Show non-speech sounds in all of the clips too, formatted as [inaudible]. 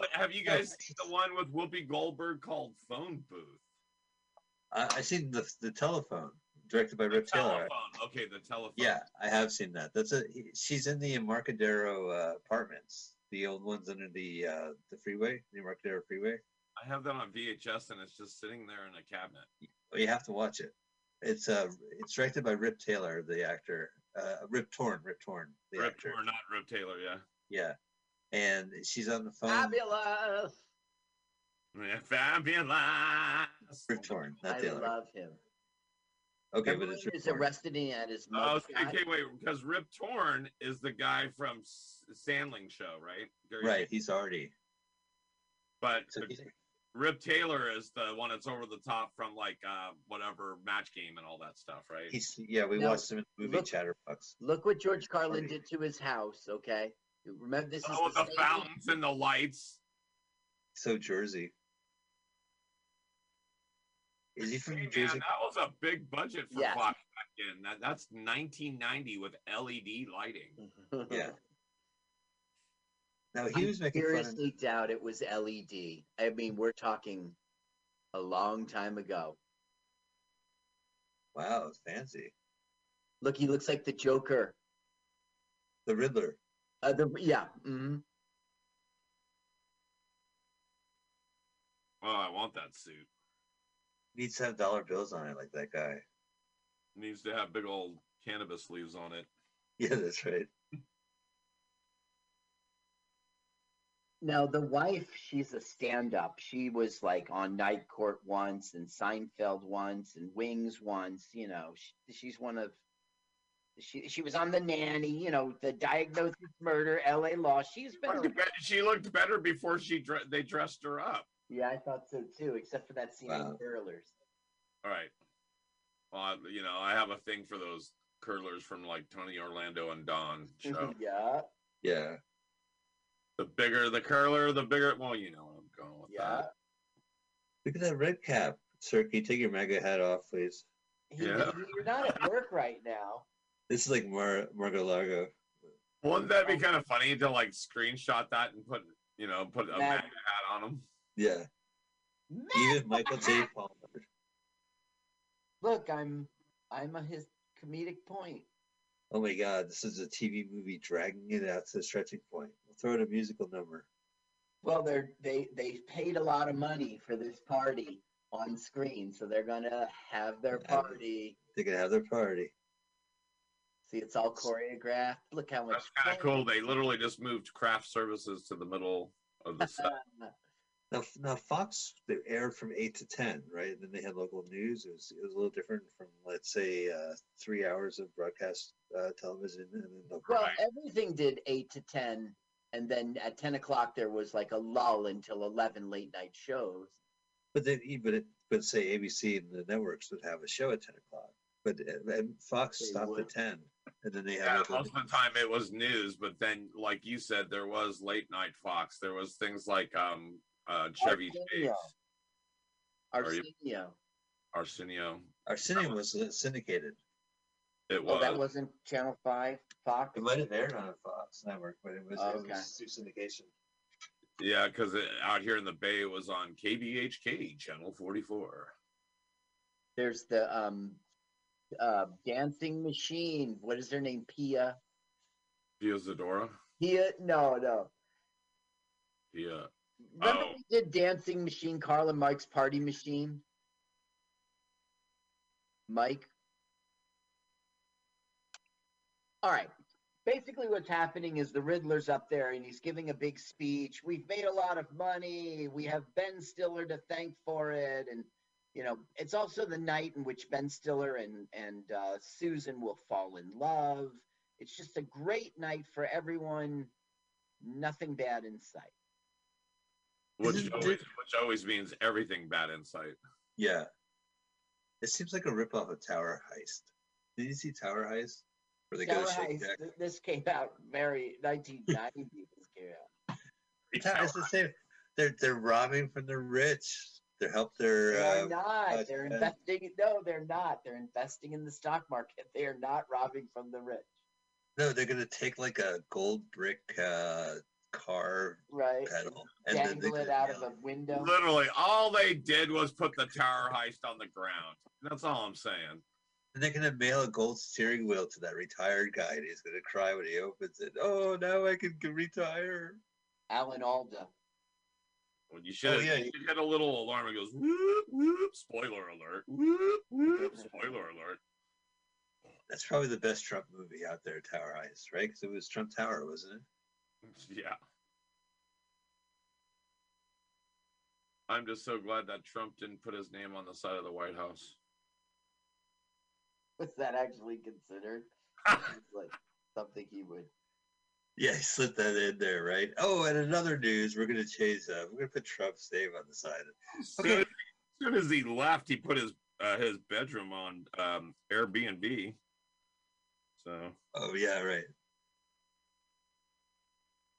what have you guys seen the one with Whoopi Goldberg called Phone Booth? I, I seen the the telephone directed by Rip Taylor. Telephone. Okay, the telephone. Yeah, I have seen that. That's a he- she's in the Embarcadero uh, apartments, the old ones under the uh, the freeway, the Embarcadero freeway. I have that on VHS and it's just sitting there in a cabinet. Well, you have to watch it. It's uh it's directed by Rip Taylor, the actor. Uh, Rip Torn, Rip Torn, the Rip actor. or not Rip Taylor, yeah. Yeah, and she's on the phone. Fabulous. Yeah, Fabulous. Rip Torn, not I Taylor. love him. Okay, Remember but it's when he Rip was Torn. arrested and he had his Oh, mugshot? okay, wait, because Rip Torn is the guy from Shandling Show, right? Gary Right, he's already. But So he's, Rip Taylor is the one that's over the top from like uh whatever match game and all that stuff, right? he's yeah. We Now, watched him in the movie look- Chatterbox. Look what George Carlin did to his house. Okay, remember this is oh, with the fountains and the lights. So Jersey. Is he from Hey, New man, Jersey? that was a big budget for Yes. Fox back then. That, that's 1990 with LED lighting. [laughs] Yeah. No, he I was making fun of. seriously doubt it was LED. I mean, we're talking a long time ago. Wow, it's fancy. Look, he looks like the Joker. The Riddler. Uh, the yeah. hmm Oh, I want that suit. Needs to have dollar bills on it like that guy. needs to have big old cannabis leaves on it. [laughs] Yeah, that's right. Now the wife, she's a stand-up. She was like on Night Court once, and Seinfeld once, and Wings once. You know, she, she's one of. She she was on the nanny. You know, the diagnosis murder, L.A. Law. She's been. Looked be- She looked better before she dre- they dressed her up. Yeah, I thought so too. Except for that scene in Wow. Curlers. All right. Well, I, you know, I have a thing for those curlers from like Tony Orlando and Don [laughs] show. yeah, Yeah. the bigger the curler, the bigger. Well, you know, what I'm going with yeah. that. Look at that red cap. Sir, can you take your mega hat off, please? He- Yeah. You're not at [laughs] work right now. This is like Mar Margo Largo. Wouldn't that be um, kind of funny to like screenshot that and put, you know, put a Mag- MAGA hat on them? Yeah. Even Michael J. Palmer. Look, I'm I'm a his comedic point. Oh my God, this is a TV movie dragging it out to the stretching point. We'll throw in a musical number. Well, they're they they paid a lot of money for this party on screen, so they're gonna have their party. They're gonna have their party. See, it's all choreographed. Look how much. That's kind of cool. They literally just moved craft services to the middle of the set. Now, now Fox they aired from eight to ten, right? And then they had local news. It was it was a little different from let's say uh, three hours of broadcast uh, television, and then the, Well, Right. everything did eight to ten, and then at ten o'clock there was like a lull until eleven late night shows. but then but it, but say ABC and the networks would have a show at ten o'clock, but uh, and Fox They stopped would. at ten, and then they Yeah, had local most of the time it was news, but then, like you said, there was late night Fox. There was things like um, uh, Chevy Chase, Arsenio. You- Arsenio. Arsenio. Arsenio was uh, syndicated. It was. Oh, that wasn't Channel Five, Fox. It might have aired on a Fox network, but it was, Oh, it was through syndication. Yeah, because out here in the Bay, it was on KBHK channel 44. There's the um, uh, dancing machine. What is her name? Pia. Pia Zadora. Pia. No, no. Pia. Remember Oh. we did dancing machine. Carl and Mike's party machine. Mike. All right. Basically, what's happening is the Riddler's up there and he's giving a big speech. We've made a lot of money. We have Ben Stiller to thank for it, and you know, it's also the night in which Ben Stiller and and uh, Susan will fall in love. It's just a great night for everyone. Nothing bad in sight. Which always, which always means everything bad in sight. Yeah. It seems like a ripoff of Tower Heist. Did you see Tower Heist? Where they go Tower to Shake Heist, Shack? th- this came out very 1990. this came out. [laughs] Yeah, It's the same. They're they're robbing from the rich. They help their. They're Uh, not. They're investing. No, they're not. They're investing in the stock market. They are not robbing from the rich. no, they're gonna take like a gold brick uh, car right? pedal. And then Dangle it could out of nail a window. Literally, all they did was put the tower heist on the ground. That's all I'm saying. And they're gonna mail a gold steering wheel to that retired guy, and he's gonna cry when he opens it. Oh, now I can g- retire. Alan Alda. Well, you should, Oh, yeah. you should get a little alarm that goes whoop whoop. Spoiler alert. Whoop whoop. Spoiler alert. That's probably the best Trump movie out there, Tower Heist, right? Because it was Trump Tower, wasn't it? [laughs] Yeah. I'm just so glad that Trump didn't put his name on the side of the White House. Was that actually considered? [laughs] Like something he would. Yeah, he slipped that in there, right? Oh, and another news, we're gonna change that. We're gonna put Trump's name on the side. As Okay. soon as, as soon as he left, he put his uh, his bedroom on um, Airbnb. So Oh yeah, right.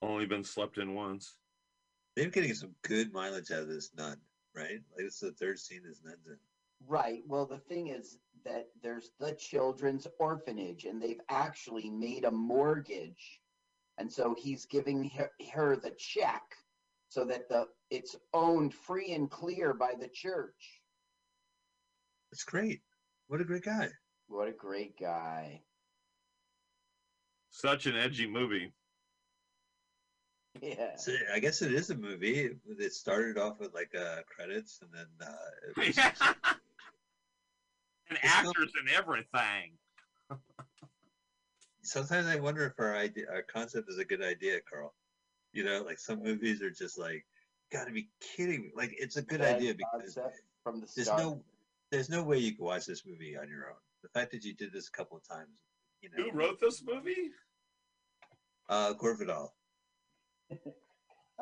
only been slept in once. They're getting some good mileage out of this nun, right? Like this is the third scene this nun's in. Right. Well, the thing is that there's the children's orphanage, and they've actually made a mortgage, and so he's giving her, her the check so that the it's owned free and clear by the church. It's great. What a great guy. What a great guy. Such an edgy movie. Yeah. So I guess it is a movie. It, it started off with like uh credits and then uh it was- [laughs] and It's not- actors and everything. Sometimes I wonder if our idea our concept is a good idea, Carl. You know, like some movies are just like, gotta be kidding me. Like it's a good Bad idea because from the there's no there's no way you can watch this movie on your own. The fact that you did this a couple of times, you know. Who wrote this movie? Uh Gore Vidal. [laughs]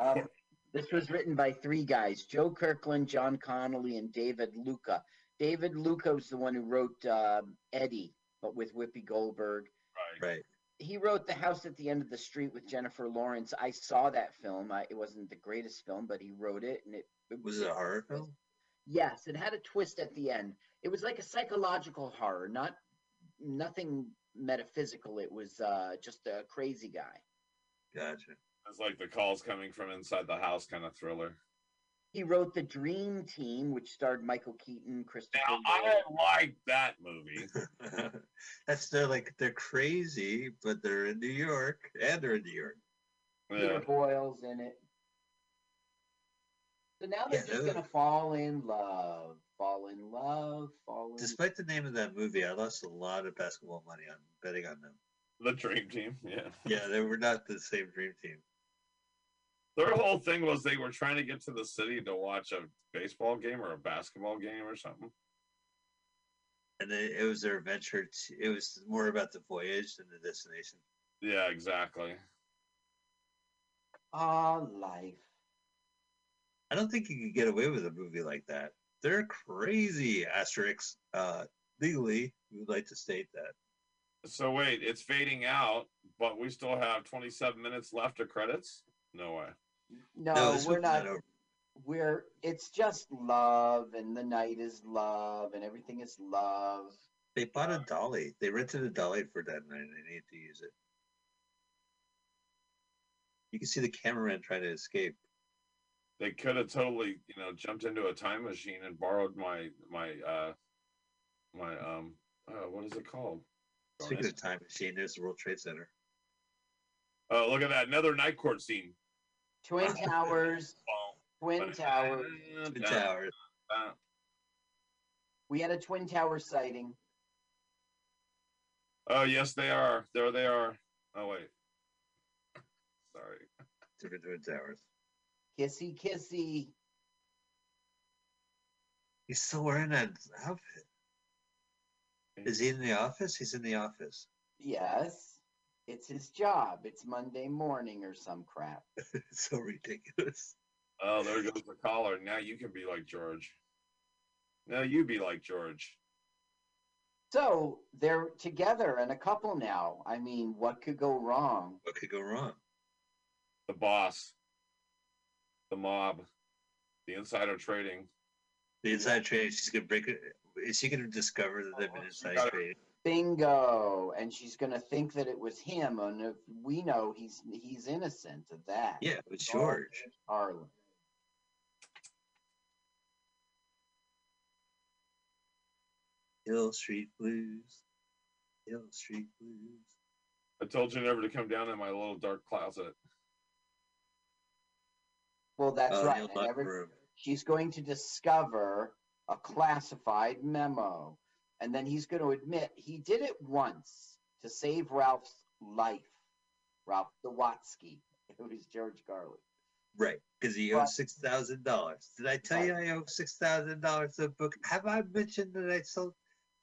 Um, this was written by three guys: Joe Kirkland, Jon Connolly, and David Loucka. David Loucka was the one who wrote um, Eddie, but with Whoopi Goldberg. Right. Right. He wrote The House at the End of the Street with Jennifer Lawrence. I saw that film. I, it wasn't the greatest film, but he wrote it, and it, it Was it a horror film? Yes, it had a twist at the end. It was like a psychological horror, not nothing metaphysical. It was uh, just a crazy guy. Gotcha. It's like the calls coming from inside the house kind of thriller. He wrote The Dream Team, which starred Michael Keaton, Christopher. Now Lloyd. I like that movie. [laughs] That's they're like they're crazy, but they're in New York and they're in New York. Peter Yeah. Boyle's in it. So now they're Yeah, just gonna fall in love, fall in love, fall in. Despite the name of that movie, I lost a lot of basketball money on betting on them. The Dream Team. Yeah. Yeah, they were not the same dream team. Their whole thing was they were trying to get to the city to watch a baseball game or a basketball game or something. And they, it was their adventure. To, it was more about the voyage than the destination. Yeah, exactly. Ah, life. I don't think you could get away with a movie like that. They're crazy. Asterix, uh, legally, we would like to state that. So wait, it's fading out, but we still have 27 minutes left of credits? No way. No, this we're movie's not. We're. It's just love, and the night is love, and everything is love. They bought a dolly. They rented a dolly for that night and they needed to use it. You can see the cameraman trying to escape. They could have totally, you know, jumped into a time machine and borrowed my my uh my um uh, what is it called? Speaking of time machine, there's the World Trade Center. Oh, look at that! Another night court scene. Twin [laughs] Towers. Twin Towers. Twin Towers. We had a Twin Tower sighting. Oh yes, they are. There they are. Oh wait. Sorry. Different Twin Towers. Kissy, kissy. He's still wearing that outfit. Is he in the office? He's in the office. Yes. It's his job. It's Monday morning or some crap. [laughs] so ridiculous. Oh, there goes the collar. Now you can be like George. Now you be like George. So they're together and a couple now. I mean, what could go wrong? What could go wrong? The boss. The mob. The insider trading. The insider trading, she's gonna break it. Is she gonna discover that they've been oh, She inside trading? Bingo. And she's gonna think that it was him, and if we know he's he's innocent of that. Yeah, it was George. Harlan. Hill Street Blues. Hill Street Blues. I told you never to come down in my little dark closet. Well, that's Oh, right. Neil I Buck never- room. she's going to discover a classified memo. And then he's going to admit he did it once to save Ralph's life. Ralph Sawatsky. It [laughs] was George Carlin. Right, because he owes six thousand dollars. Did I tell you I owe six thousand dollars to the book? Have I mentioned that I sold?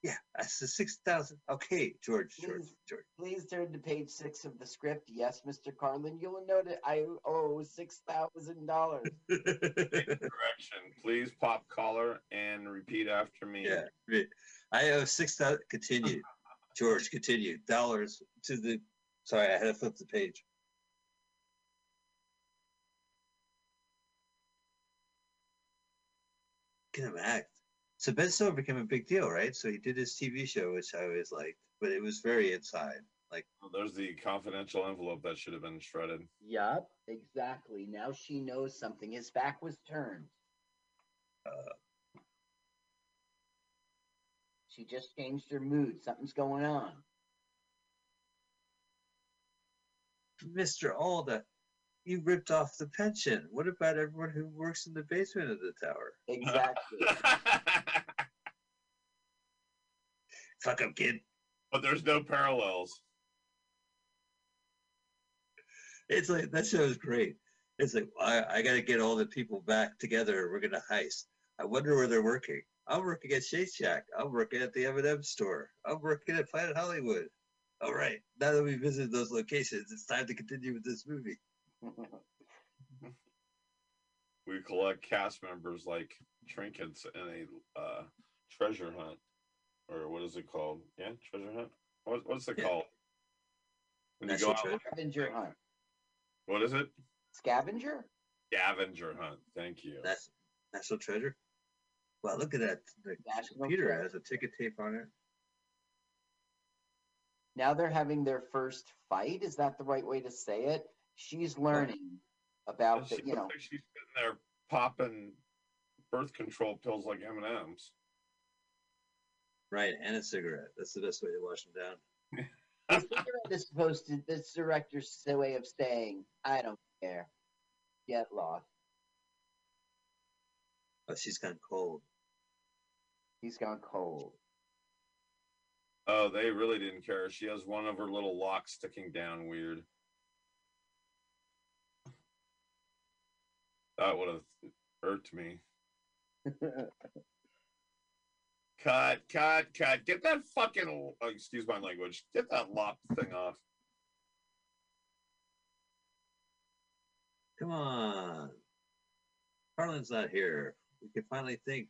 Yeah, that's the six thousand. Okay, George, George, Please. George. Please turn to page six of the script. Yes, Mr. Carlin. You will note that I owe six thousand dollars. [laughs] Correction. Please pop collar and repeat after me. yeah, right. I owe six thousand. Continue, [laughs] George. Continue. Dollars to the. Sorry, I had to flip the page. Get him act. So Ben Stiller became a big deal, right? So he did his TV show, which I always liked, but it was very inside. Like, Well, There's the confidential envelope that should have been shredded. Yup, exactly. Now she knows something. His back was turned. uh, She just changed her mood. Something's going on. Mr. Alda, you ripped off the pension. What about everyone who works in the basement of the tower? Exactly. [laughs] Fuck up, kid. but there's no parallels. It's like that show is great. It's like I, I got to get all the people back together. We're gonna heist. I wonder where they're working. I'm working at Shake Shack. I'm working at the M&M store. I'm working at Planet Hollywood. All right, now that we visited those locations, it's time to continue with this movie. We collect cast members like trinkets in a uh, treasure hunt, or what is it called? Yeah, treasure hunt. What, what's it called? When you National go out, Treasure. Scavenger hunt. what is it? Scavenger? Scavenger hunt. Thank you. That's National Treasure. Wow, look at that. The National computer Treasure. has a ticket tape on it. Now they're having their first fight. Is that the right way to say it? She's learning about she the, you know, looks like she's sitting there popping birth control pills like M and M's. Right, and a cigarette. That's the best way to wash them down. [laughs] the cigarette is supposed to, this director's way of saying, I don't care. Get lost. Oh, she's gone cold. He's gone cold. Oh, they really didn't care. She has one of her little locks sticking down weird. That would have hurt me. Cut, cut, cut. Get that fucking, oh, excuse my language, get that lop thing off. Come on. Harlan's not here. We can finally think.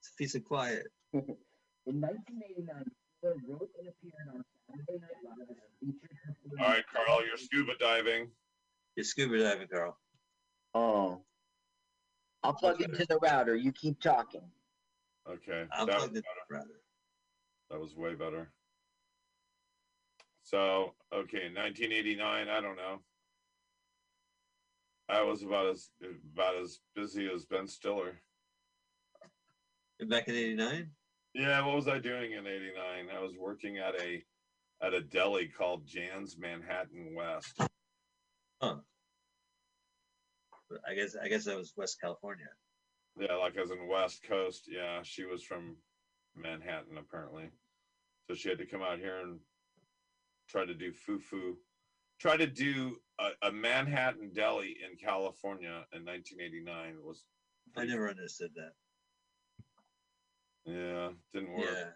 It's peace and quiet. [laughs] In 1989, Taylor wrote and appeared on Saturday Night Live as a featured All right, Carl, you're scuba diving. You're scuba diving, Carl. Oh. I'll plug into the router. You keep talking. Okay, I'm that, plugged in, rather. that was way better. So, okay, 1989, I don't know. I was about as about as busy as Ben Stiller. And back in '89, Yeah, what was I doing in '89? I was working at a at a deli called Jan's Manhattan West. huh? But I guess I guess that was West California. Yeah, like as in West Coast. Yeah, she was from Manhattan apparently, so she had to come out here and try to do foo-foo, try to do a, a Manhattan deli in California in 1989 it was. I never understood that. Yeah, didn't work. Yeah,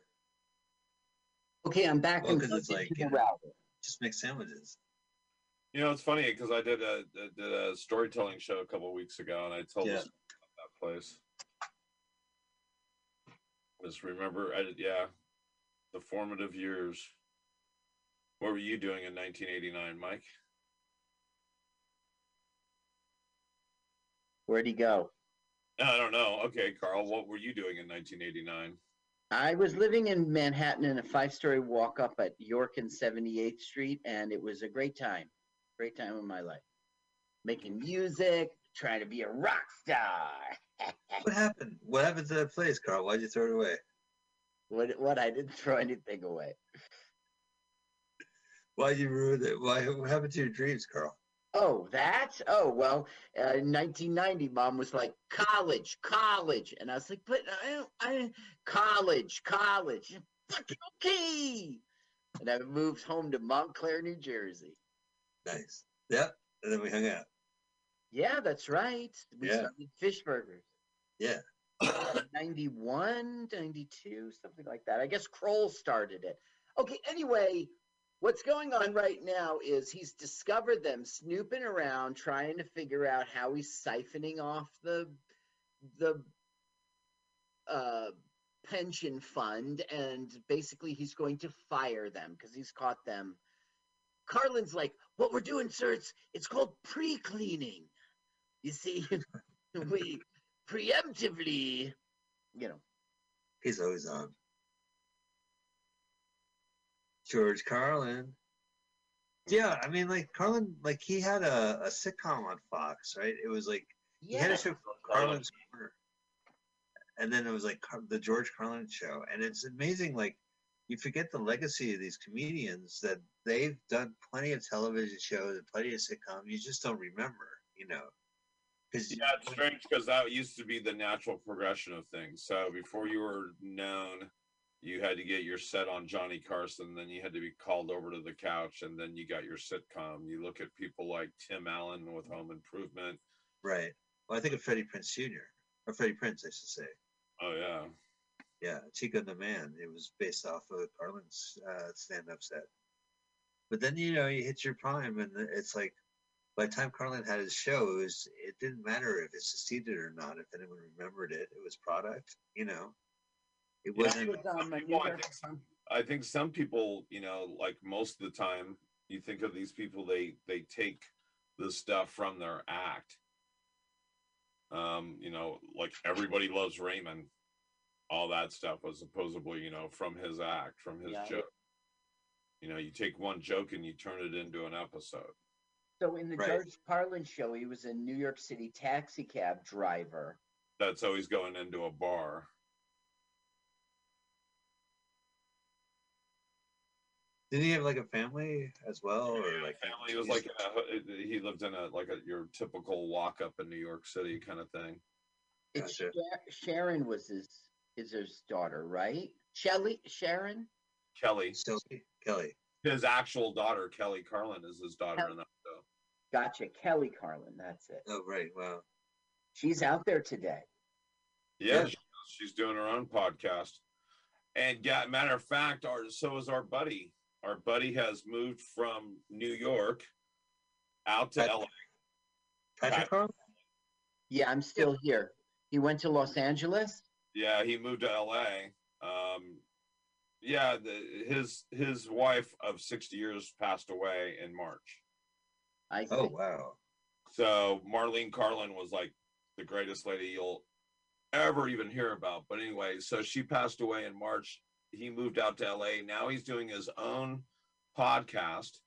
Okay, I'm back Well, and 'cause plugged it's like, you know, just make sandwiches. You know, it's funny because I did a I did a storytelling show a couple weeks ago, and I told Yeah. us about that place. Just remember, I did, yeah, the formative years. What were you doing in 1989, Mike? Where'd he go? I don't know. Okay, Carl, what were you doing in 1989? I was living in Manhattan in a five-story walk-up at York and 78th Street, and it was a great time. Great time of my life. Making music, trying to be a rock star. [laughs] What happened? What happened to that place, Carl? Why'd you throw it away? what? What? I didn't [laughs] throw anything away. Why'd you ruin it? Why? What happened to your dreams, Carl? Oh, that? Oh, well, uh, in 1990, mom was like, college, college. And I was like, but I, don't- I, college, college. [laughs] Fucking okay. And I moved home to Montclair, New Jersey. Nice. Yep. And then we hung out. Yeah, that's right. We Yeah. started Fish Burgers. Yeah. [coughs] 91, 92, something like that. I guess Kroll started it. Okay, anyway, what's going on right now is he's discovered them snooping around trying to figure out how he's siphoning off the the uh pension fund and basically he's going to fire them because he's caught them. Carlin's like, what we're doing, sir, it's, it's called pre-cleaning. You see, [laughs] we preemptively, you know, He's always on. George Carlin. Yeah, I mean, like Carlin, like he had a, a sitcom on Fox, right? It was like he had a show called Carlin's Corner, and then it was like Car- the George Carlin show, and it's amazing. Like you forget the legacy of these comedians that they've done plenty of television shows and plenty of sitcoms. You just don't remember, you know. Yeah, it's strange because that used to be the natural progression of things. So before you were known, you had to get your set on Johnny Carson, then you had to be called over to the couch, and then you got your sitcom. You look at people like Tim Allen with Home Improvement. right. Well, I think of Freddie Prinze Jr. or Freddie Prinze, I should say. Oh yeah, Yeah, Chico the Man. It was based off of Carlin's uh, stand-up set. But then you know you hit your prime, and it's like by the time Carlin had his show, it, was, it didn't matter if it succeeded or not. If anyone remembered it, it was product. You know, it wasn't. was on the New I think some, I think some people, you know, like most of the time, you think of these people, they they take the stuff from their act. Um, you know, like everybody loves Raymond. All that stuff was supposedly, you know, from his act, from his Yeah. joke. You know, you take one joke and you turn it into an episode. So in the Right. George Carlin show, he was a New York City taxi cab driver. That's always going into a bar. Did he have like a family as well, or Yeah, like family he was like a, he lived in a like a your typical walk up in New York City kind of thing. It's Gotcha. Sharon was his is his daughter, right? Shelly Sharon. Kelly, Shelby Kelly? his actual daughter, Kelly Carlin, is his daughter in that show. Gotcha, Kelly Carlin. That's it. Oh right, wow. She's out there today. Yeah, Yeah. she- she's doing her own podcast. And yeah, matter of fact, our so is our buddy. Our buddy has moved from New York out to Pat- LA. Patrick Carlin. Yeah, I'm still here. He went to Los Angeles. Yeah, he moved to LA. Um, yeah, the, his his wife of sixty years passed away in March. I Oh wow. So Marlene Carlin was like the greatest lady you'll ever even hear about. But anyway, so she passed away in March. He moved out to LA. Now he's doing his own podcast.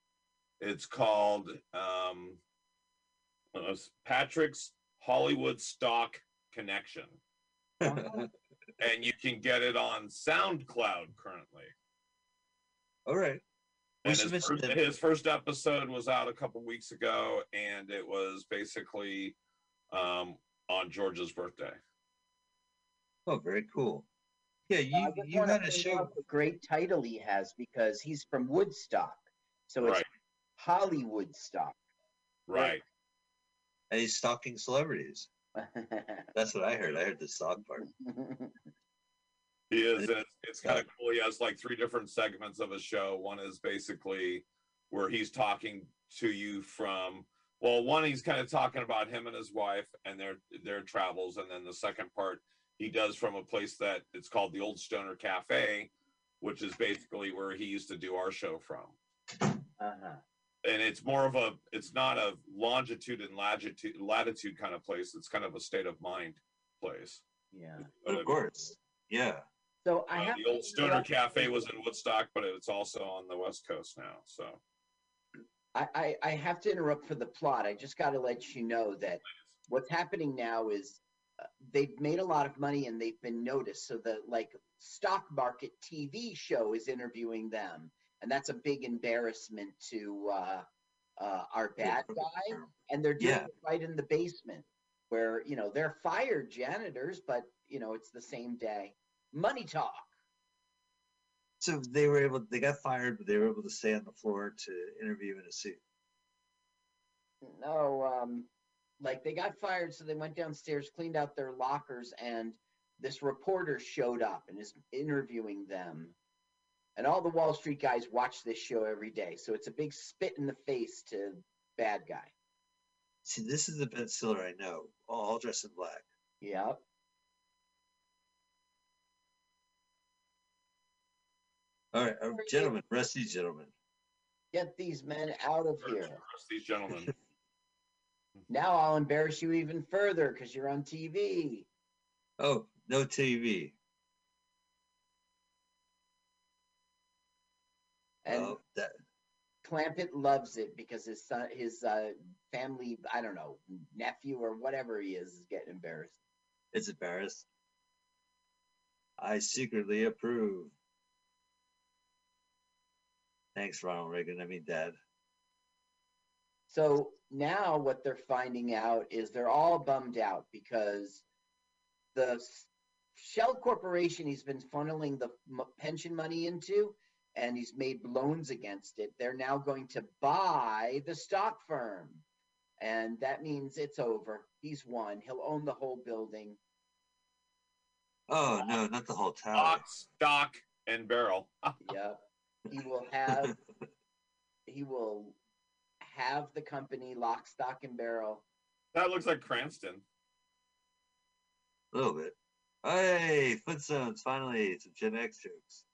It's called um, uh, Patrick's Hollywood Stock Connection. [laughs] And you can get it on SoundCloud currently. All right. We his first, his first episode was out a couple weeks ago, and it was basically um, on George's birthday. Oh, very cool. Yeah, you just you wanna had a show. out The great title he has because he's from Woodstock, so it's Right. Hollywood stock. Right. And he's stalking celebrities. [laughs] That's what I heard. I heard the stalk part. He is. It's, it's kind of cool. He has like three different segments of a show. One is basically where he's talking to you from. Well, one he's kind of talking about him and his wife and their their travels, and then the second part he does from a place that it's called the Old Stoner Cafe, which is basically where he used to do our show from. uh-huh. And it's more of a it's not a longitude and latitude latitude kind of place it's kind of a state of mind place Yeah. But Of course. Yeah. So I Uh, have the old Stoner Cafe was in Woodstock, but it's also on the West Coast now. So I, I, I have to interrupt for the plot. I just got to let you know that what's happening now is uh, they've made a lot of money and they've been noticed. So the like stock market TV show is interviewing them, and that's a big embarrassment to uh, uh, our bad guy. And they're doing Yeah. it right in the basement, where you know they're fired janitors, but you know it's the same day. Money talk. So they were able, they got fired, but they were able to stay on the floor to interview in a suit. No, um, like they got fired, so they went downstairs, cleaned out their lockers, and this reporter showed up and is interviewing them. And all the Wall Street guys watch this show every day, so it's a big spit in the face to bad guy. See, this is the Ben Stiller I know, all dressed in black. Yep. All right, uh, gentlemen, rest these gentlemen. Get these men out of here. trust these gentlemen. [laughs] Now I'll embarrass you even further because you're on TV. Oh, no TV. And oh, that Clampett loves it because his son, his uh, family, I don't know, nephew or whatever he is, is getting embarrassed. It's embarrassed. I secretly approve. Thanks, Ronald Reagan. I mean, Dad. So now what they're finding out is they're all bummed out because the Shell Corporation he's been funneling the pension money into and he's made loans against it. They're now going to buy the stock firm. And that means it's over. He's won. He'll own the whole building. Oh uh, no, not the whole tower. Stock, stock, and barrel. [laughs] Yep. He will have he will have the company lock, stock, and barrel. That looks like Cranston. A little bit. Hey, Flintstones! Finally, some Gen X jokes.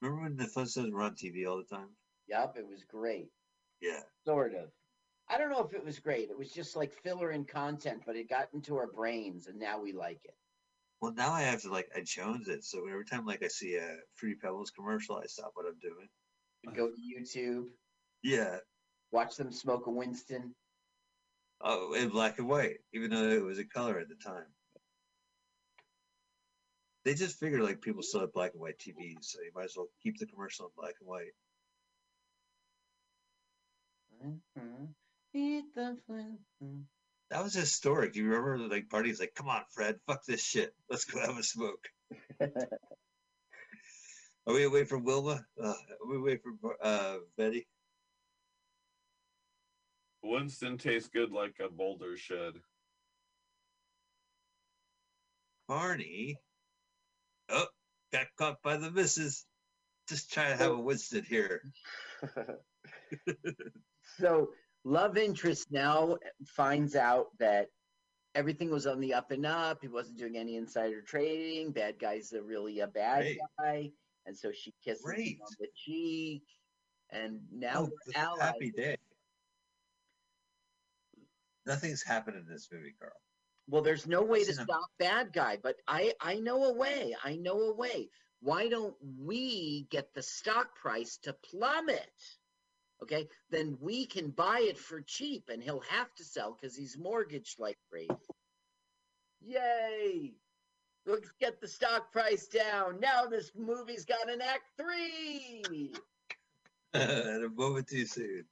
Remember when the Flintstones were on TV all the time? Yep, it was great. Yeah. Sort of. I don't know if it was great. It was just like filler and content, but it got into our brains and now we like it. Well, now I have to like I Jones it, so every time like I see a Free Pebbles commercial, I stop what I'm doing. Go to YouTube, Yeah. watch them smoke a Winston. Oh, in black and white, even though it was a color at the time. They just figured like people still had black and white TVs, so you might as well keep the commercial in black and white. Mhm. Eat the Flintstones. That was historic. Do you remember like parties like, come on, Fred, fuck this shit. Let's go have a smoke. [laughs] Are we away from Wilma? Uh, are we away from uh, Betty? Winston tastes good like a boulder should. Barney. Oh, got caught by the missus. Just trying to have a Winston here. [laughs] so love interest now finds out that everything was on the up and up. He wasn't doing any insider trading. Bad guy's a really a bad Great. guy, and so she kisses him on the cheek. And now Oh, we're it's a allies. happy day. Nothing's happened in this movie, Carl. Well, there's no way to This is a- stop bad guy, but I I know a way. I know a way. Why don't we get the stock price to plummet? Okay, then we can buy it for cheap, and he'll have to sell because he's mortgaged like crazy. Yay! Let's get the stock price down. Now this movie's got an act three. [laughs] A moment too soon.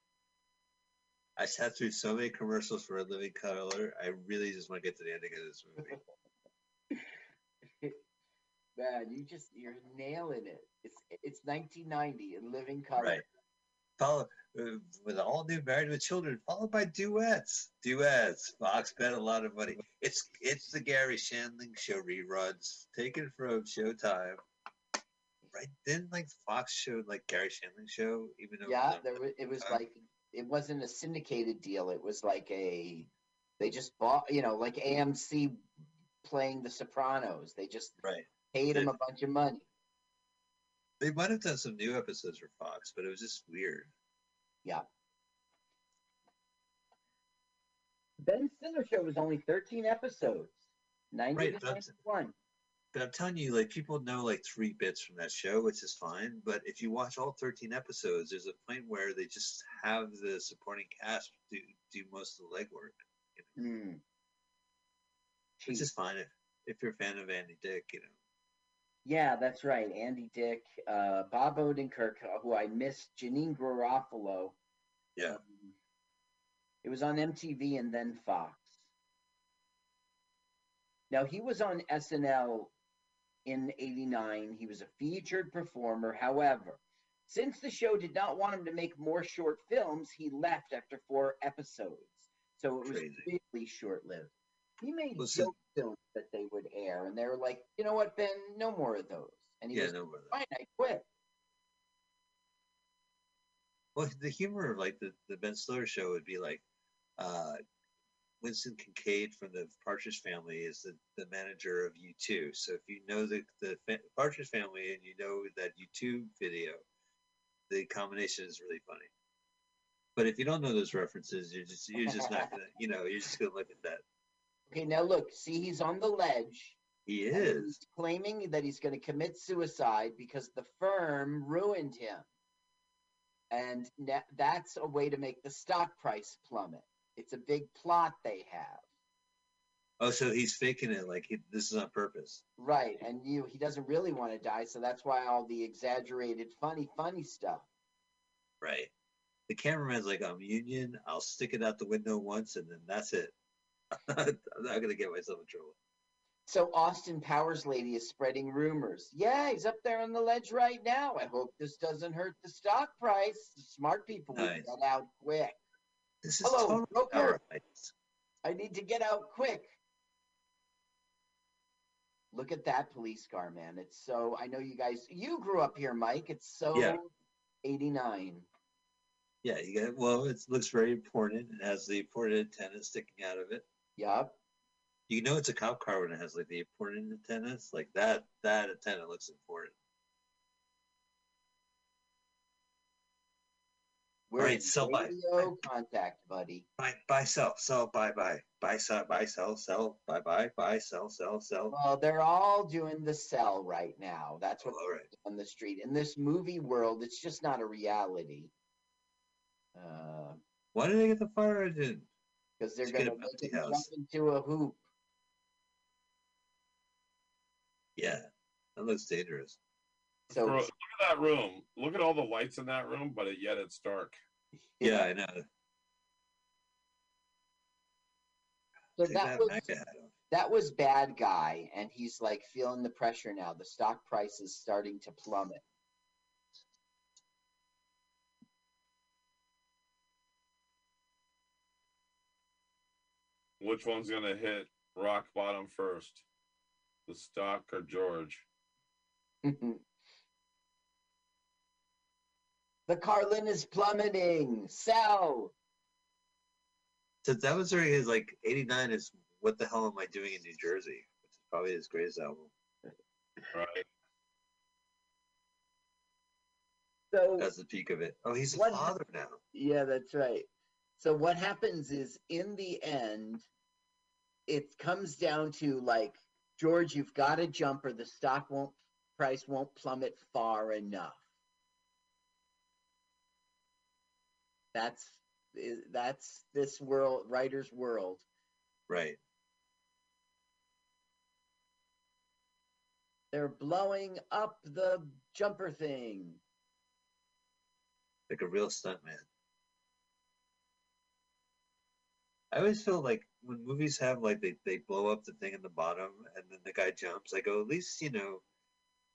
I sat through so many commercials for a living color. I really just want to get to the ending of this movie. [laughs] Man, you just you're nailing it. It's it's 1990 in living color. Right. Follow uh, with all new Married with Children, followed by duets. Duets. Fox bet a lot of money. It's it's the Garry Shandling show reruns taken from Showtime. Right? Didn't like Fox showed like Garry Shandling show, even though Yeah, it was there was, it was time. like it wasn't a syndicated deal. It was like a they just bought, you know, like AMC playing The Sopranos. They just right. paid him a bunch of money. They might have done some new episodes for Fox, but it was just weird. Yeah. Ben Stiller show was only 13 episodes. 90 Right, to that's- 91. But I'm telling you, like people know like three bits from that show, which is fine. But if you watch all 13 episodes, there's a point where they just have the supporting cast do do most of the legwork, Hmm. which is fine if if you're a fan of Andy Dick, you know. Yeah, that's right. Andy Dick, uh, Bob Odenkirk, uh, who I missed, Janeane Garofalo. Yeah. Um, it was on MTV and then Fox. Now he was on SNL in '89. He was a featured performer. However, since the show did not want him to make more short films, he left after four episodes. So it was Crazy. really short-lived. He made joke films that they would air, and they were like, you know what, Ben, no more of those. And he Yeah, was no brother. fine, I quit. Well, the humor of like the, the Ben Stiller show would be like, uh, Winston Kincaid from the Partridge Family is the, the manager of U2. So if you know the the fa- Partridge Family and you know that YouTube video, the combination is really funny. But if you don't know those references, you're just you're just not gonna you know you're just gonna look at that. Okay, now look, see, he's on the ledge. He is He's claiming that he's going to commit suicide because the firm ruined him. And that's a way to make the stock price plummet. It's a big plot they have. oh so he's faking it like he, this is on purpose. Right. And you he doesn't really want to die, so that's why all the exaggerated funny funny stuff. Right. The cameraman's like, I'm union. I'll stick it out the window once, and then that's it. [laughs] I'm not gonna get myself in trouble. So Austin Powers lady is spreading rumors. Yeah, he's up there on the ledge right now. I hope this doesn't hurt the stock price. The smart people will Nice. get out quick. This is Hello, total. I need to get out quick. Look at that police car, man. It's so I know you guys you grew up here, Mike. It's so Yeah. 89. Yeah, you got well. It looks very important. It has the important antenna sticking out of it. Yup. You know it's a cop car when it has like the important antennas. Like that, that antenna looks important. We're Right, in so by- contact, buddy. Buy, buy, sell, sell, buy, buy, buy, sell, buy, sell, sell, buy, buy, buy, sell, sell, sell. Well, they're all doing the sell right now. That's what All right. on the street. In this movie world, it's just not a reality. Uh, Why did they get the fire engine? because they're gonna a make bounty him jump house. into a hoop. Yeah, that looks dangerous. So Bro, look at that room. Look at all the lights in that room, but yet it's dark. Yeah, I know. so Take that that was MAGA hat off. that was bad guy, and he's like feeling the pressure now. The stock price is starting to plummet. Which one's gonna hit rock bottom first? The stock or George? [laughs] the Carlin is plummeting. Sell. So that was already his like '89 is what the hell am I doing in New Jersey, which is probably his greatest album. Right. So That's the peak of it. Oh, he's a What- father now. Yeah, that's right. So what happens is in the end, it comes down to like, George, you've got to jump or the stock won't price won't plummet far enough. That's that's this world writer's world. Right. They're blowing up the jumper thing. Like a real stuntman. I always feel like when movies have like they, they blow up the thing in the bottom and then the guy jumps, I go, at least, you know,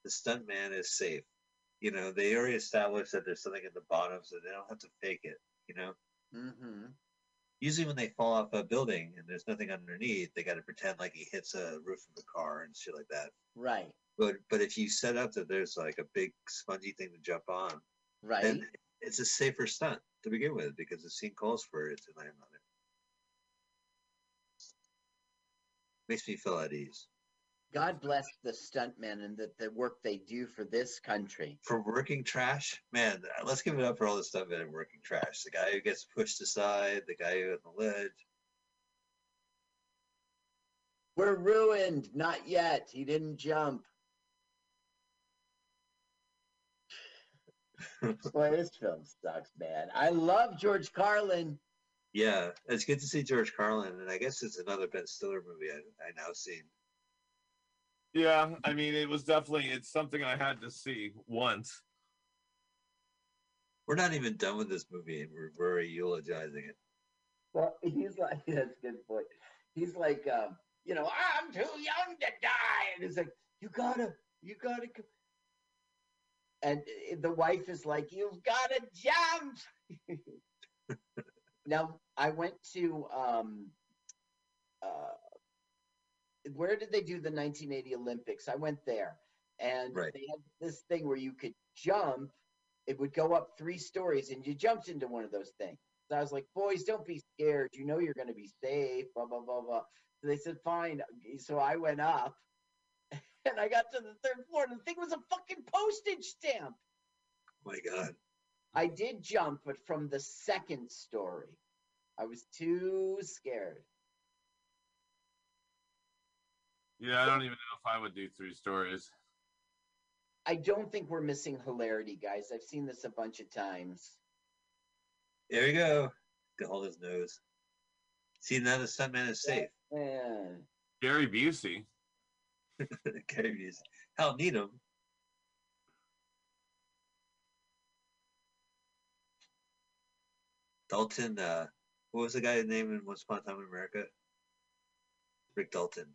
the stuntman is safe. You know, they already established that there's something in the bottom so they don't have to fake it, you know? Mm-hmm. Usually when they fall off a building and there's nothing underneath, they gotta pretend like he hits a roof of the car and shit like that. Right. But but if you set up that there's like a big spongy thing to jump on, Right. then it's a safer stunt to begin with because the scene calls for it to land on it. Makes me feel at ease. God bless the stuntmen and the, the work they do for this country. For working trash, man, uh, let's give it up for all the stuff in working trash. The guy who gets pushed aside, the guy who on the ledge. We're ruined. Not yet. He didn't jump. [laughs] Boy, this film sucks, man. I love George Carlin. Yeah, it's good to see George Carlin, and I guess it's another Ben Stiller movie I, I now seen. Yeah, I mean, it was definitely it's something I had to see once. We're not even done with this movie, and we're very eulogizing it. Well, [laughs] he's like, that's a good point. He's like, um, you know, I'm too young to die. And he's like, you gotta, you gotta. go." And uh, the wife is like, you've gotta jump. [laughs] now, I went to, um, uh, where did they do the 1980 Olympics? I went there, and Right. they had this thing where you could jump. It would go up three stories, and you jumped into one of those things. So I was like, boys, don't be scared. You know you're going to be safe, blah, blah, blah, blah. So they said, fine. So I went up [laughs] and I got to the third floor and the thing was a fucking postage stamp. Oh my God. I did jump, but from the second story. I was too scared. Yeah, I don't even know if I would do three stories. I don't think we're missing hilarity, guys. I've seen this a bunch of times. There you go. Can hold his nose. See, now the stuntman is safe. Man. Gary Busey. [laughs] Okay, he's- Hell, need him. Dalton, uh, what was the guy's name in Once Upon a Time in America? Rick Dalton.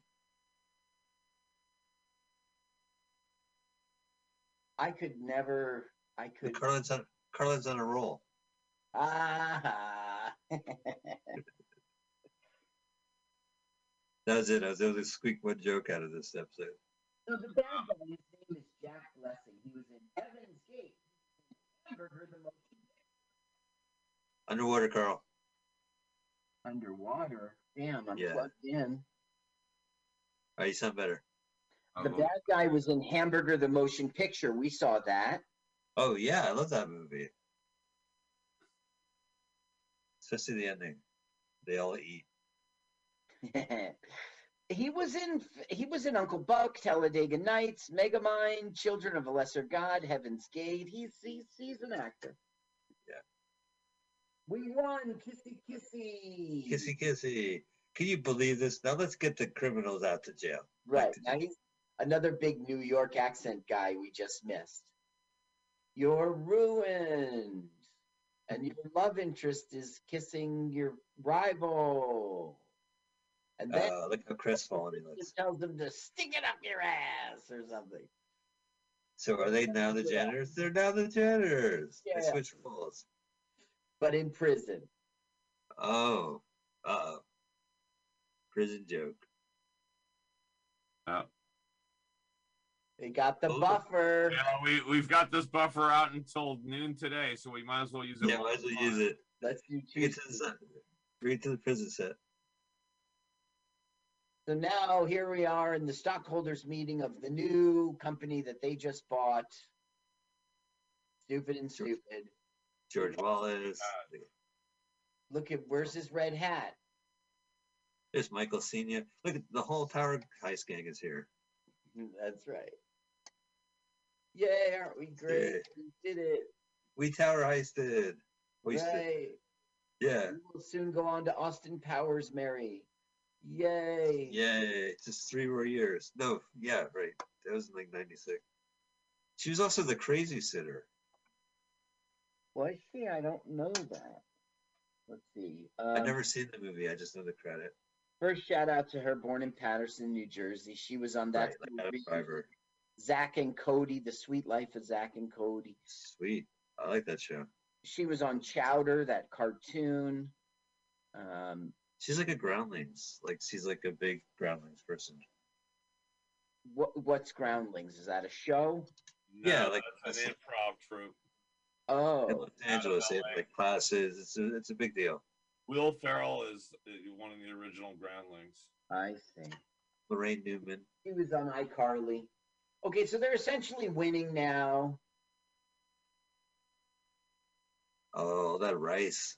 I could never, I could. Carlin's on Carlin's on a roll. [laughs] Ah. That was it. I was able to squeak one joke out of this episode. So the bad guy, his name is Jack Blessing. He was in Heaven's Gate. Hamburger the Motion [laughs] Underwater Carl. Underwater. Damn, I'm Yeah. plugged in. All right, you sound better. The Uh-oh. bad guy was in Hamburger the Motion Picture. We saw that. Oh yeah, I love that movie. Especially the ending. They all eat. [laughs] he was in he was in Uncle Buck, Talladega Nights, Megamind, Children of a Lesser God, Heaven's Gate. He's he's, he's an actor. Yeah. We won, kissy kissy. Kissy kissy. Can you believe this? Now let's get the criminals out to jail. Right. to Now jail. he's another big New York accent guy we just missed. You're ruined. And your love interest is kissing your rival. And then Uh, look how crestfallen he he looks. tells them to stick it up your ass or something. So are they now the janitors? They're now the janitors. They switch roles. But in prison. Oh. Uh oh. Prison joke. Oh. They got the buffer. Yeah, we we've got this buffer out until noon today, so we might as well use it. Yeah, while might as well use it. Let's do Bring to the two. set. Bring to the prison set. So now here we are in the stockholders meeting of the new company that they just bought. Stupid and stupid. George Wallace. Look at where's his red hat? There's Michael Senior. Look at the whole Tower Heist gang is here. That's right. Yay, aren't we great? Yeah. We did it. We Tower Heisted. We right. yeah. We will soon go on to Austin Powers, Mary. Yay. Yay. Just three more years. No, yeah, right. That was in like 96. She was also the crazy sitter. Was she? I don't know that. Let's see. I've Um, never seen the movie. I just know the credit. First shout out to her, born in Paterson, New Jersey. She was on that Right, like Adam Driver. Zack and Cody, The Suite Life of Zack and Cody. Sweet. I like that show. She was on Chowder, that cartoon. Um, She's like a groundlings. Like she's like a big groundlings person. what what's Groundlings? Is that a show? No, Yeah, like- that's an improv troupe. Oh, In Los Angeles, they have like classes. It's a, it's a big deal. Will Ferrell is uh, one of the original Groundlings. I see. Laraine Newman. He was on iCarly. Okay, so they're essentially winning now. Oh, that rice.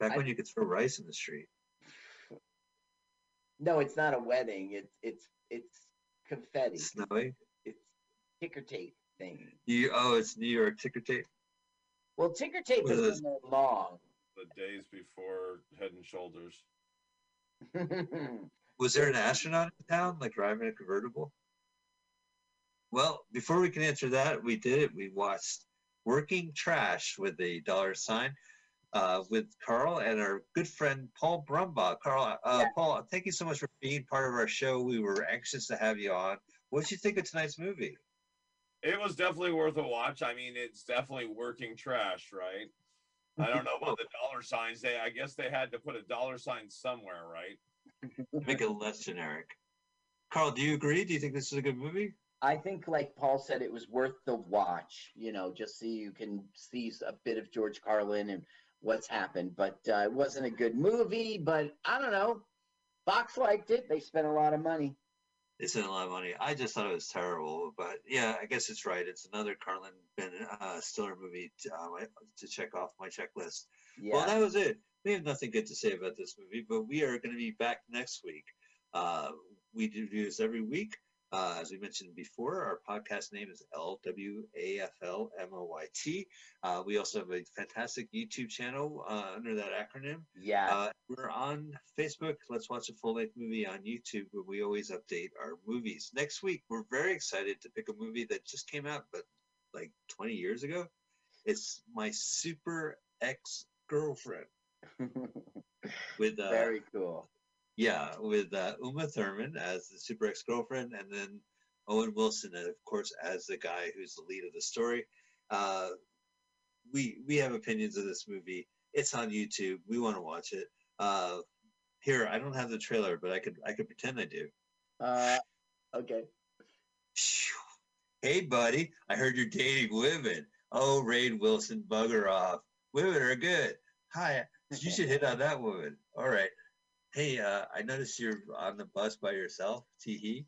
Back I- when you could throw rice in the street. No, it's not a wedding. It's it's it's confetti. Snowy. It's ticker tape thing. You oh, it's New York ticker tape. Well, ticker tape What has is- been long. The days before Head and Shoulders. [laughs] Was there an astronaut in town, like driving a convertible? Well, before we can answer that, we did it. We watched Working Trash with a dollar sign uh, with Carl and our good friend Paul Brumbaugh. Carl, uh, Yeah. Paul, thank you so much for being part of our show. We were anxious to have you on. What did you think of tonight's movie? It was definitely worth a watch. I mean, it's definitely working trash, right? I don't know about the [laughs] dollar signs. They, I guess, they had to put a dollar sign somewhere, right? Make it less generic. Carl, do you agree? Do you think this is a good movie? I think, like Paul said, it was worth the watch. You know, just so you can see a bit of George Carlin and what's happened. But uh, it wasn't a good movie. But I don't know. Fox liked it. They spent a lot of money. They spent a lot of money. I just thought it was terrible, but yeah, I guess it's right. It's another Carlin Ben uh, Stiller movie to, uh, to check off my checklist. Yeah. Well, that was it. We have nothing good to say about this movie, but we are going to be back next week. Uh, we do this every week. Uh, as we mentioned before, our podcast name is LWAFLMOYT. Uh, we also have a fantastic YouTube channel uh, under that acronym. yeah. Uh, we're on Facebook. Let's watch a full length movie on YouTube, where we always update our movies. Next week, we're very excited to pick a movie that just came out, but like 20 years ago. It's my super ex girlfriend [laughs] with uh, Very cool. Yeah with uh, Uma Thurman as the super ex girlfriend, and then Owen Wilson, and of course, as the guy who's the lead of the story. Uh, we we have opinions of this movie. It's on YouTube. We want to watch it. Uh, here, I don't have the trailer, but I could I could pretend I do. Uh, okay. Hey, buddy, I heard you're dating women. Oh, Rainn Wilson, bugger off. Women are good. Hi, you should hit on that woman. All right. Hey, uh, I noticed you're on the bus by yourself. Tee hee.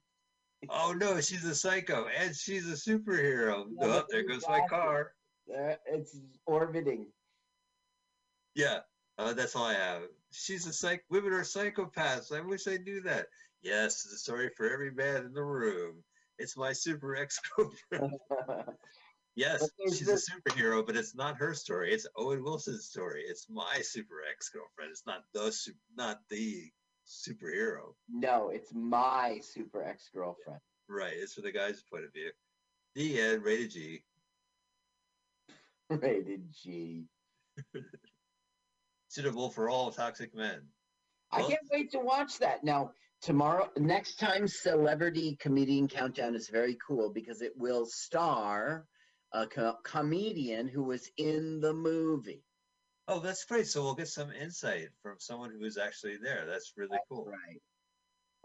Oh no, she's a psycho and she's a superhero. Yeah, oh, there goes my car. Uh, it's orbiting. Yeah, uh, that's all I have. She's a psych. Women are psychopaths. I wish I knew that. Yes, it's a story for every man in the room. It's my super ex girlfriend. [laughs] Yes, she's this- a superhero, but it's not her story. It's Owen Wilson's story. It's my super ex girlfriend. It's not the not the superhero. no, it's my super ex girlfriend. Right. It's from the guy's point of view. The end. Rated G. [laughs] Rated G. [laughs] Suitable for all toxic men. I Well- can't wait to watch that. Now, tomorrow, next time, Celebrity Comedian Countdown is very cool because it will star a co- comedian who was in the movie. Oh, that's great. So we'll get some insight from someone who was actually there. That's really cool. Right.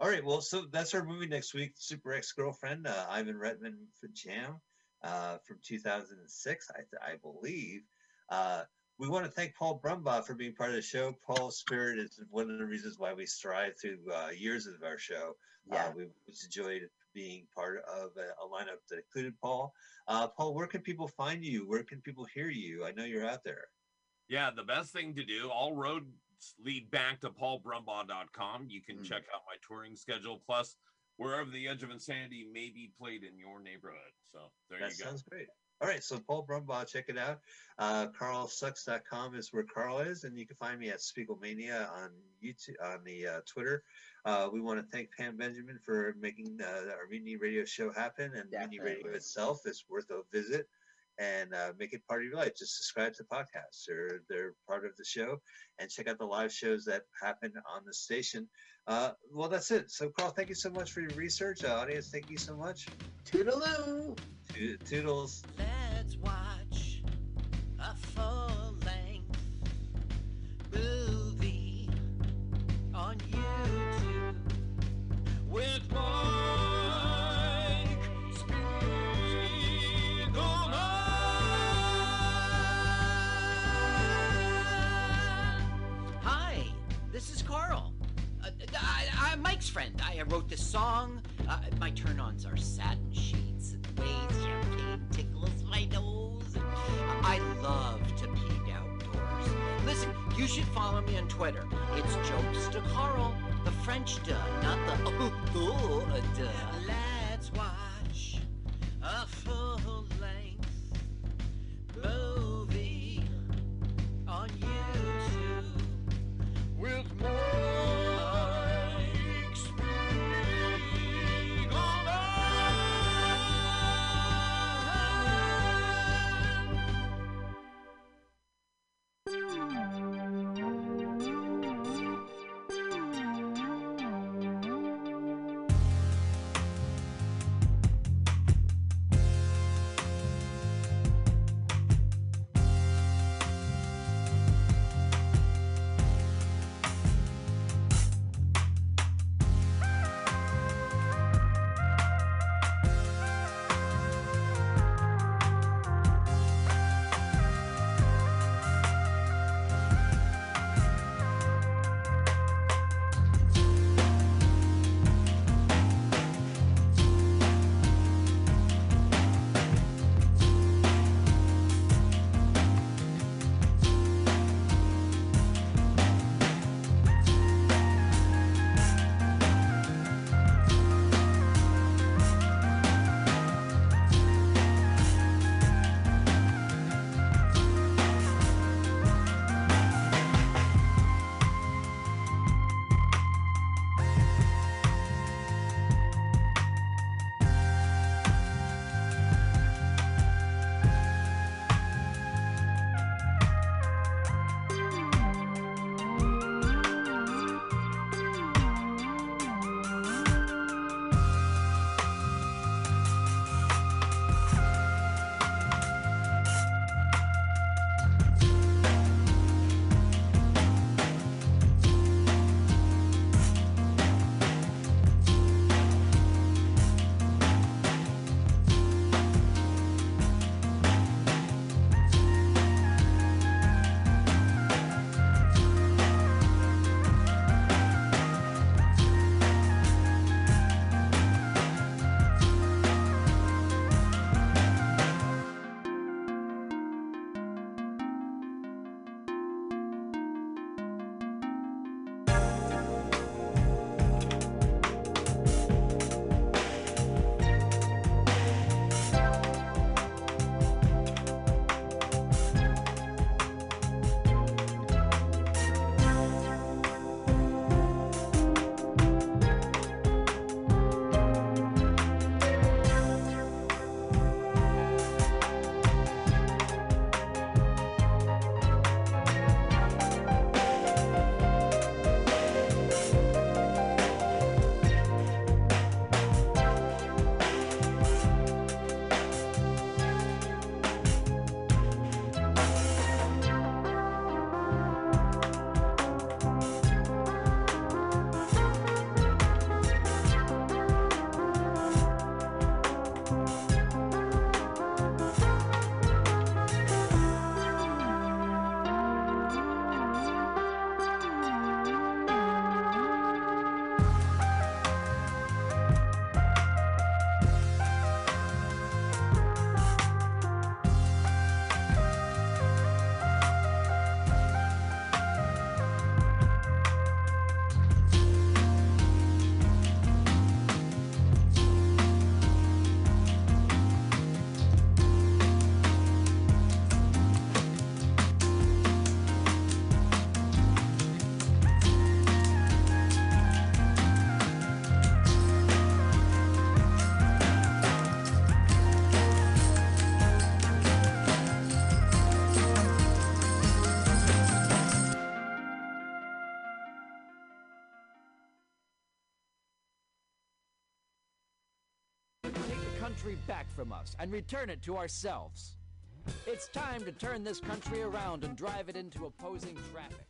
All right. Well, so that's our movie next week. Super ex girlfriend, uh, Ivan Reitman for Jam uh, from 2006, I, I believe. Uh, we want to thank Paul Brumbaugh for being part of the show. Paul's spirit is one of the reasons why we strive through uh, years of our show. Yeah. Uh, we've just enjoyed being part of a, a lineup that included Paul. Uh, Paul, where can people find you? Where can people hear you? I know you're out there. Yeah, the best thing to do, all roads lead back to paulbrumbaugh.com. You can Mm. check out my touring schedule, plus wherever the edge of insanity may be played in your neighborhood. So there That you go. That sounds great. All right, so Paul Brumbaugh, check it out. Uh, CarlSucks.com is where Carl is, and you can find me at Spiegelmania on YouTube, on the uh, Twitter. Uh, we want to thank Pam Benjamin for making uh, our Mutiny Radio show happen, and Mutiny Radio itself is worth a visit. And uh, make it part of your life. Just subscribe to podcasts; they're they're part of the show, and check out the live shows that happen on the station. Uh, well, that's it. So, Carl, thank you so much for your research. Uh, audience, thank you so much. Toodaloo. To- Toodles. Let's watch a full I wrote this song. Uh, my turn-ons are satin sheets and waves, champagne tickles my nose. I love to peek outdoors. Listen, you should follow me on Twitter. It's jokes to Carl, the. French duh, not the [laughs] oh duh. And return it to ourselves. It's time to turn this country around and drive it into opposing traffic.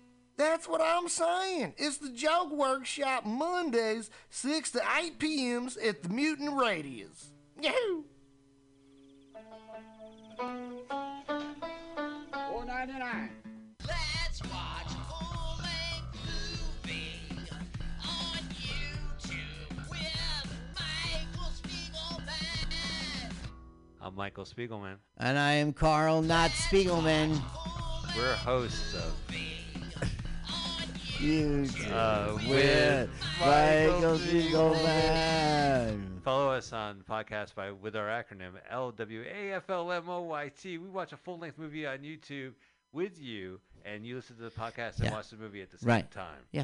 That's what I'm saying. It's the Joke Workshop Mondays, 6 to 8 p.m.s at the Mutant Radius. Yahoo! Four ninety nine. Let's watch full-length movie on YouTube with Michael Spiegelman. I'm Michael Spiegelman. And I am Carl, not Spiegelman. We're hosts of You uh, with Michael Spiegelman. Follow us on podcast by with our acronym LWAFLMOYT. We watch a full length movie on YouTube with you, and you listen to the podcast and Yeah. watch the movie at the same Right. time. Yeah.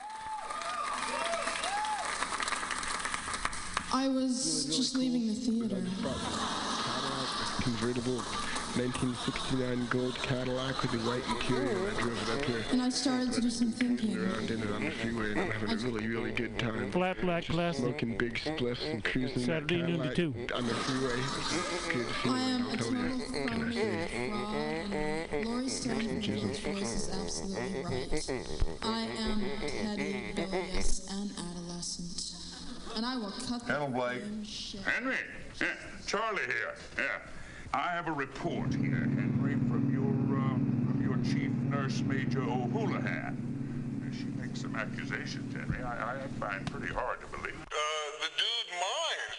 I was just leaving the theater. convertible 1969 gold Cadillac with the white interior. I drove it up here And I started to do some thinking. around in it on the freeway and I'm having a really, really good time. Flat black plastic. Smoking big spliffs and cruising Saturday noon to Cadillac two. on the freeway. Good I feeling, am I'll a tell total phony, fraud, and Laurie Stone's voice is absolutely right. I am petty, rebellious, and adolescent. And I will cut the Blake. shit. Henry, yeah, Charlie here. Yeah, I have a report here, Henry, from your uh, from your chief nurse, Major O'Houlihan. She makes some accusations, Henry. I, I find pretty hard to believe. Uh, the dude minds,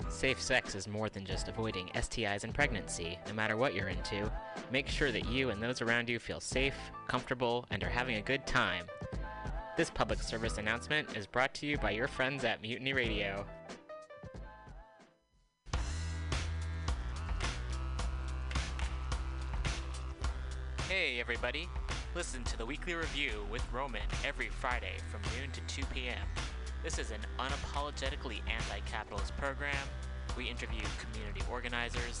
man. Safe sex is more than just avoiding STIs and pregnancy, no matter what you're into. Make sure that you and those around you feel safe, comfortable, and are having a good time. This public service announcement is brought to you by your friends at Mutiny Radio. Hey, everybody. Listen to the weekly review with Roman every Friday from noon to 2 p.m. This is an unapologetically anti capitalist program. We interview community organizers,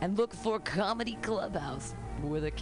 and look for Comedy Clubhouse. With a